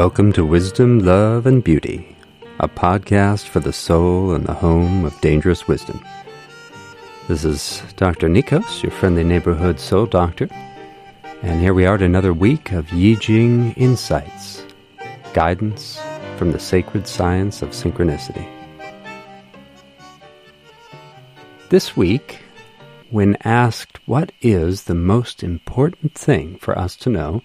Welcome to Wisdom, Love, and Beauty, a podcast for the soul and the home of dangerous wisdom. This is Dr. Nikos, your friendly neighborhood soul doctor, and here we are at another week of Yi Jing Insights, guidance from the sacred science of synchronicity. This week, when asked what is the most important thing for us to know,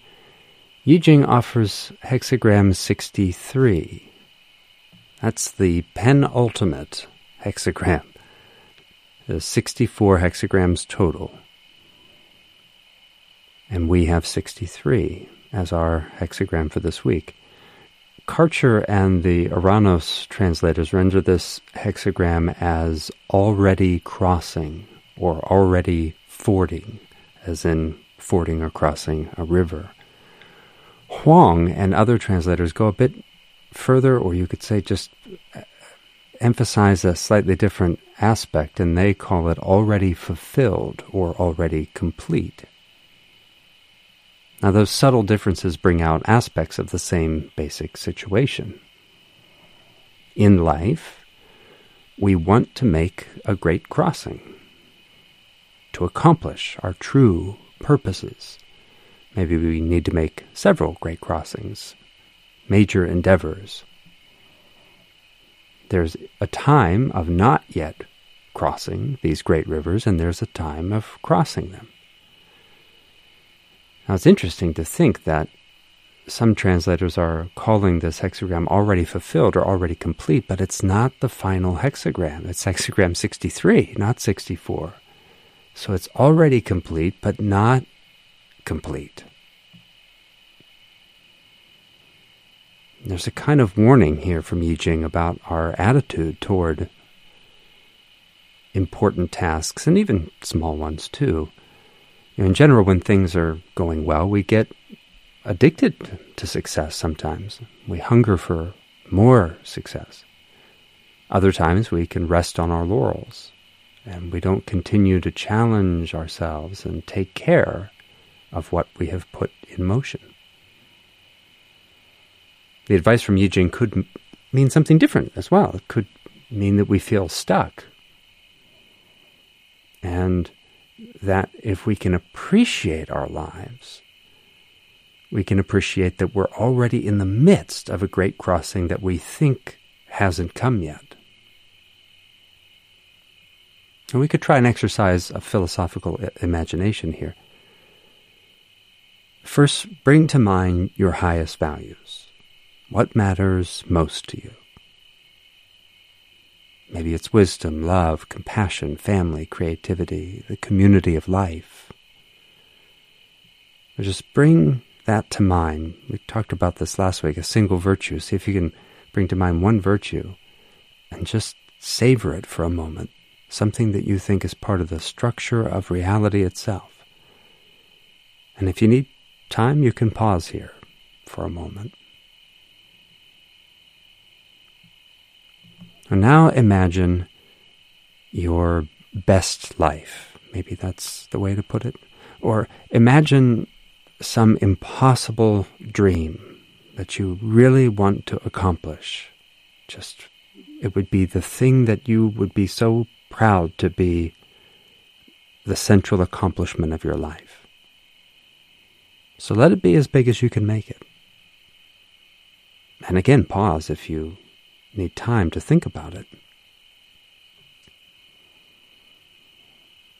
Yi Jing offers hexagram 63. That's the penultimate hexagram. There's 64 hexagrams total. And we have 63 as our hexagram for this week. Karcher and the Eranos translators render this hexagram as already crossing or already fording, as in fording or crossing a river. Huang and other translators go a bit further, or you could say just uh, emphasize a slightly different aspect, and they call it already fulfilled or already complete. Now, those subtle differences bring out aspects of the same basic situation. In life, we want to make a great crossing, to accomplish our true purposes. Maybe we need to make several great crossings, major endeavors. There's a time of not yet crossing these great rivers, and there's a time of crossing them. Now it's interesting to think that some translators are calling this hexagram already fulfilled or already complete, but it's not the final hexagram. It's hexagram 63, not 64. So it's already complete, but not complete. There's a kind of warning here from Yi Jing about our attitude toward important tasks and even small ones too. In general, when things are going well, we get addicted to success sometimes. We hunger for more success. Other times we can rest on our laurels and we don't continue to challenge ourselves and take care of what we have put in motion. The advice from Jing could m- mean something different as well. It could mean that we feel stuck. And that if we can appreciate our lives, we can appreciate that we're already in the midst of a great crossing that we think hasn't come yet. And we could try and exercise a philosophical I- imagination here. First, bring to mind your highest values. What matters most to you? Maybe it's wisdom, love, compassion, family, creativity, the community of life. Or just bring that to mind. We talked about this last week, a single virtue. See if you can bring to mind one virtue and just savor it for a moment, something that you think is part of the structure of reality itself. And if you need time, you can pause here for a moment. And now imagine your best life. Maybe that's the way to put it. Or imagine some impossible dream that you really want to accomplish. Just, it would be the thing that you would be so proud to be the central accomplishment of your life. So let it be as big as you can make it. And again, pause if you need time to think about it.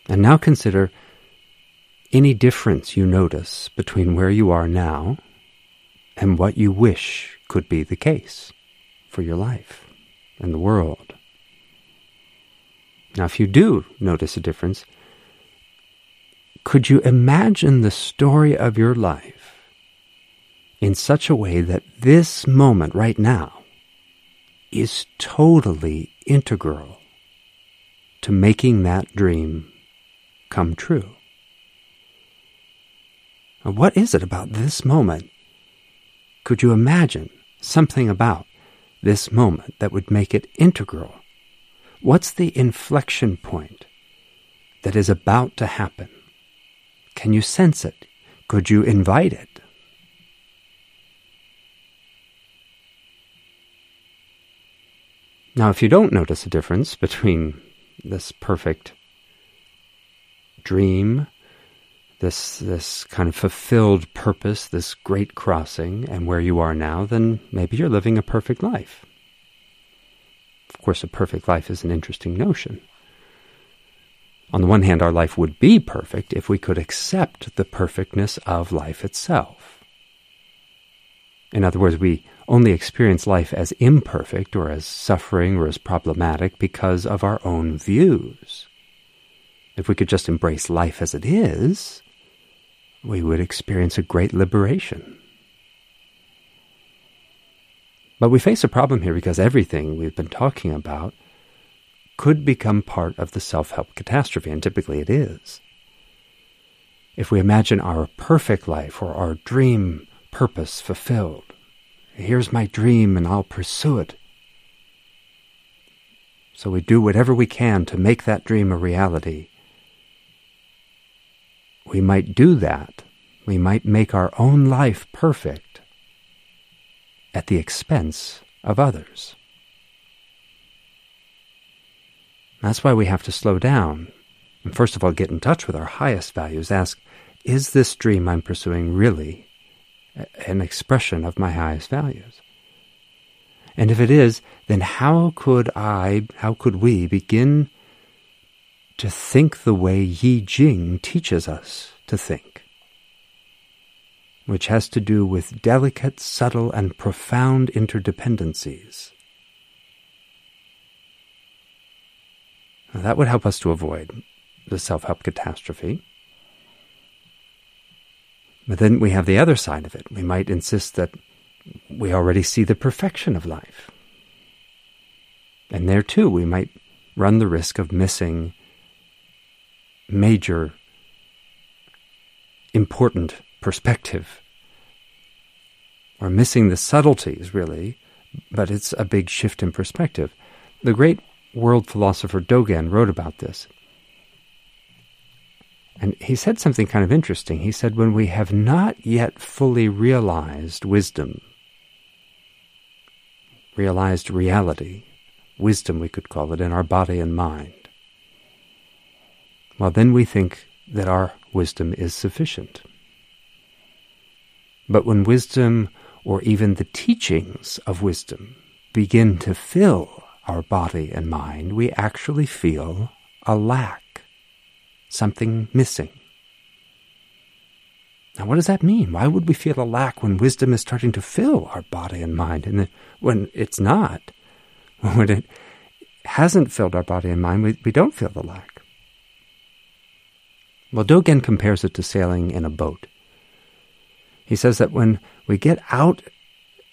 And now consider any difference you notice between where you are now and what you wish could be the case for your life and the world. Now, if you do notice a difference, could you imagine the story of your life in such a way that this moment right now is totally integral to making that dream come true? What is it about this moment? Could you imagine something about this moment that would make it integral? What's the inflection point that is about to happen? Can you sense it? Could you invite it? Now, if you don't notice a difference between this perfect dream, this, this kind of fulfilled purpose, this great crossing, and where you are now, then maybe you're living a perfect life. Of course, a perfect life is an interesting notion. On the one hand, our life would be perfect if we could accept the perfectness of life itself. In other words, we only experience life as imperfect or as suffering or as problematic because of our own views. If we could just embrace life as it is, we would experience a great liberation. But we face a problem here because everything we've been talking about could become part of the self help catastrophe, and typically it is. If we imagine our perfect life or our dream purpose fulfilled, here's my dream and I'll pursue it. So we do whatever we can to make that dream a reality. We might do that. We might make our own life perfect at the expense of others. That's why we have to slow down and first of all get in touch with our highest values. Ask, is this dream I'm pursuing really an expression of my highest values? And if it is, then how could I, how could we begin to think the way Yi Jing teaches us to think? Which has to do with delicate, subtle, and profound interdependencies Now, that would help us to avoid the self help catastrophe. But then we have the other side of it. We might insist that we already see the perfection of life. And there too, we might run the risk of missing major, important perspective, or missing the subtleties, really, but it's a big shift in perspective. The great world philosopher Dogen wrote about this. And he said something kind of interesting. He said, When we have not yet fully realized wisdom, realized reality, wisdom we could call it, in our body and mind, well, then we think that our wisdom is sufficient. But when wisdom, or even the teachings of wisdom, begin to fill our body and mind, we actually feel a lack, something missing. Now, what does that mean? Why would we feel a lack when wisdom is starting to fill our body and mind? And when it's not, when it hasn't filled our body and mind, we, we don't feel the lack. Well, Dogen compares it to sailing in a boat. He says that when we get out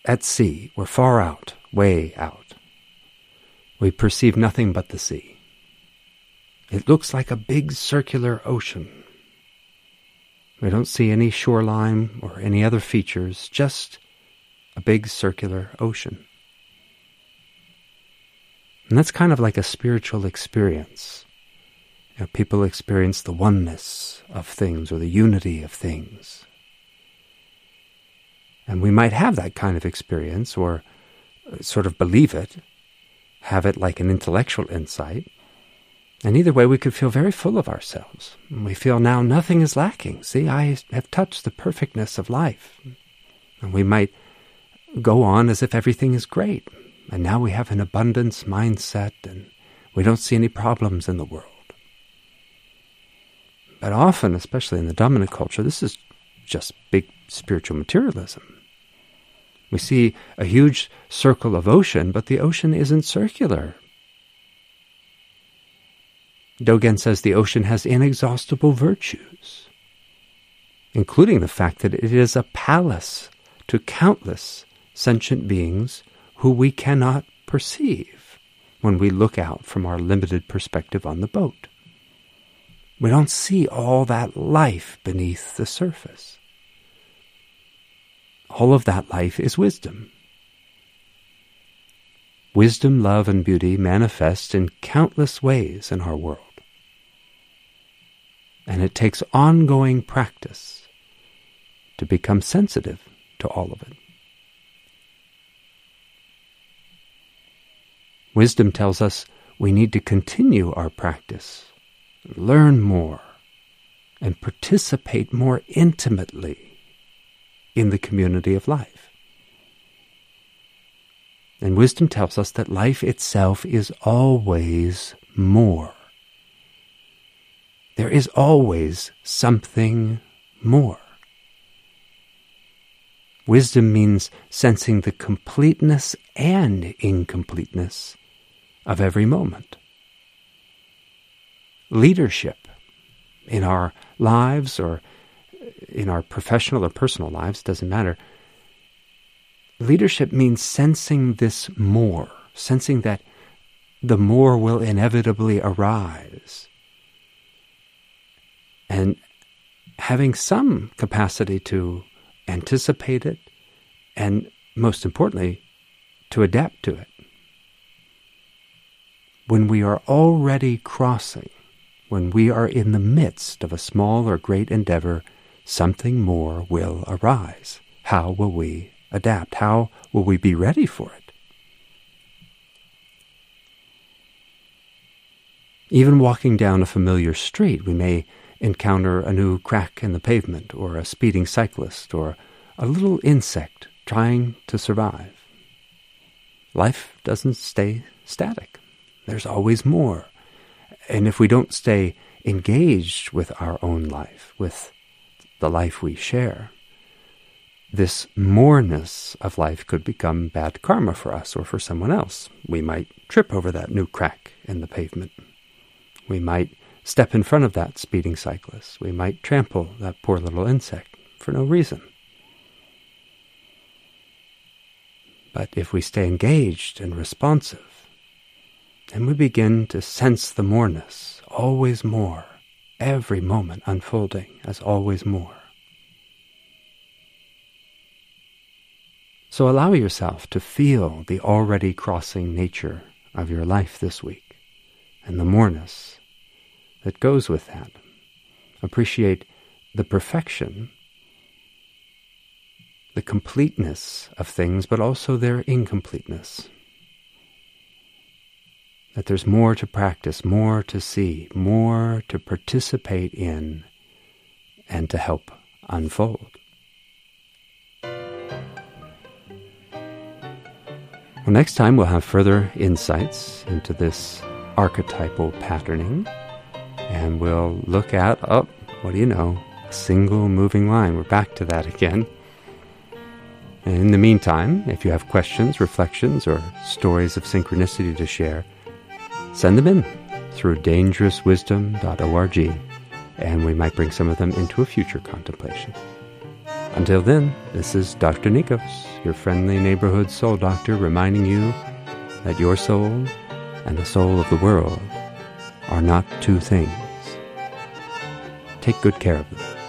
at sea, we're far out, way out we perceive nothing but the sea. It looks like a big circular ocean. We don't see any shoreline or any other features, just a big circular ocean. And that's kind of like a spiritual experience. You know, people experience the oneness of things or the unity of things. And we might have that kind of experience or uh, sort of believe it have it like an intellectual insight. And either way, we could feel very full of ourselves. We feel now nothing is lacking. See, I have touched the perfectness of life. And we might go on as if everything is great. And now we have an abundance mindset and we don't see any problems in the world. But often, especially in the dominant culture, this is just big spiritual materialism. We see a huge circle of ocean, but the ocean isn't circular. Dogen says the ocean has inexhaustible virtues, including the fact that it is a palace to countless sentient beings who we cannot perceive when we look out from our limited perspective on the boat. We don't see all that life beneath the surface. All of that life is wisdom. Wisdom, love, and beauty manifest in countless ways in our world. And it takes ongoing practice to become sensitive to all of it. Wisdom tells us we need to continue our practice, learn more, and participate more intimately in the community of life. And wisdom tells us that life itself is always more. There is always something more. Wisdom means sensing the completeness and incompleteness of every moment. Leadership in our lives or in our professional or personal lives, doesn't matter. Leadership means sensing this more, sensing that the more will inevitably arise. And having some capacity to anticipate it, and most importantly, to adapt to it. When we are already crossing, when we are in the midst of a small or great endeavor, something more will arise. How will we adapt? How will we be ready for it? Even walking down a familiar street, we may encounter a new crack in the pavement, or a speeding cyclist, or a little insect trying to survive. Life doesn't stay static. There's always more. And if we don't stay engaged with our own life, with the life we share, this moreness of life could become bad karma for us or for someone else. We might trip over that new crack in the pavement. We might step in front of that speeding cyclist. We might trample that poor little insect for no reason. But if we stay engaged and responsive, then we begin to sense the moreness, always more, every moment unfolding as always more. So allow yourself to feel the already crossing nature of your life this week and the moreness that goes with that. Appreciate the perfection, the completeness of things, but also their incompleteness. That there's more to practice, more to see, more to participate in, and to help unfold. Well, next time we'll have further insights into this archetypal patterning and we'll look at, oh, what do you know, a single moving line. We're back to that again. And in the meantime, if you have questions, reflections, or stories of synchronicity to share, send them in through dangerouswisdom.org, and we might bring some of them into a future contemplation. Until then, this is Dr. Nikos, your friendly neighborhood soul doctor, reminding you that your soul and the soul of the world are not two things. Take good care of them.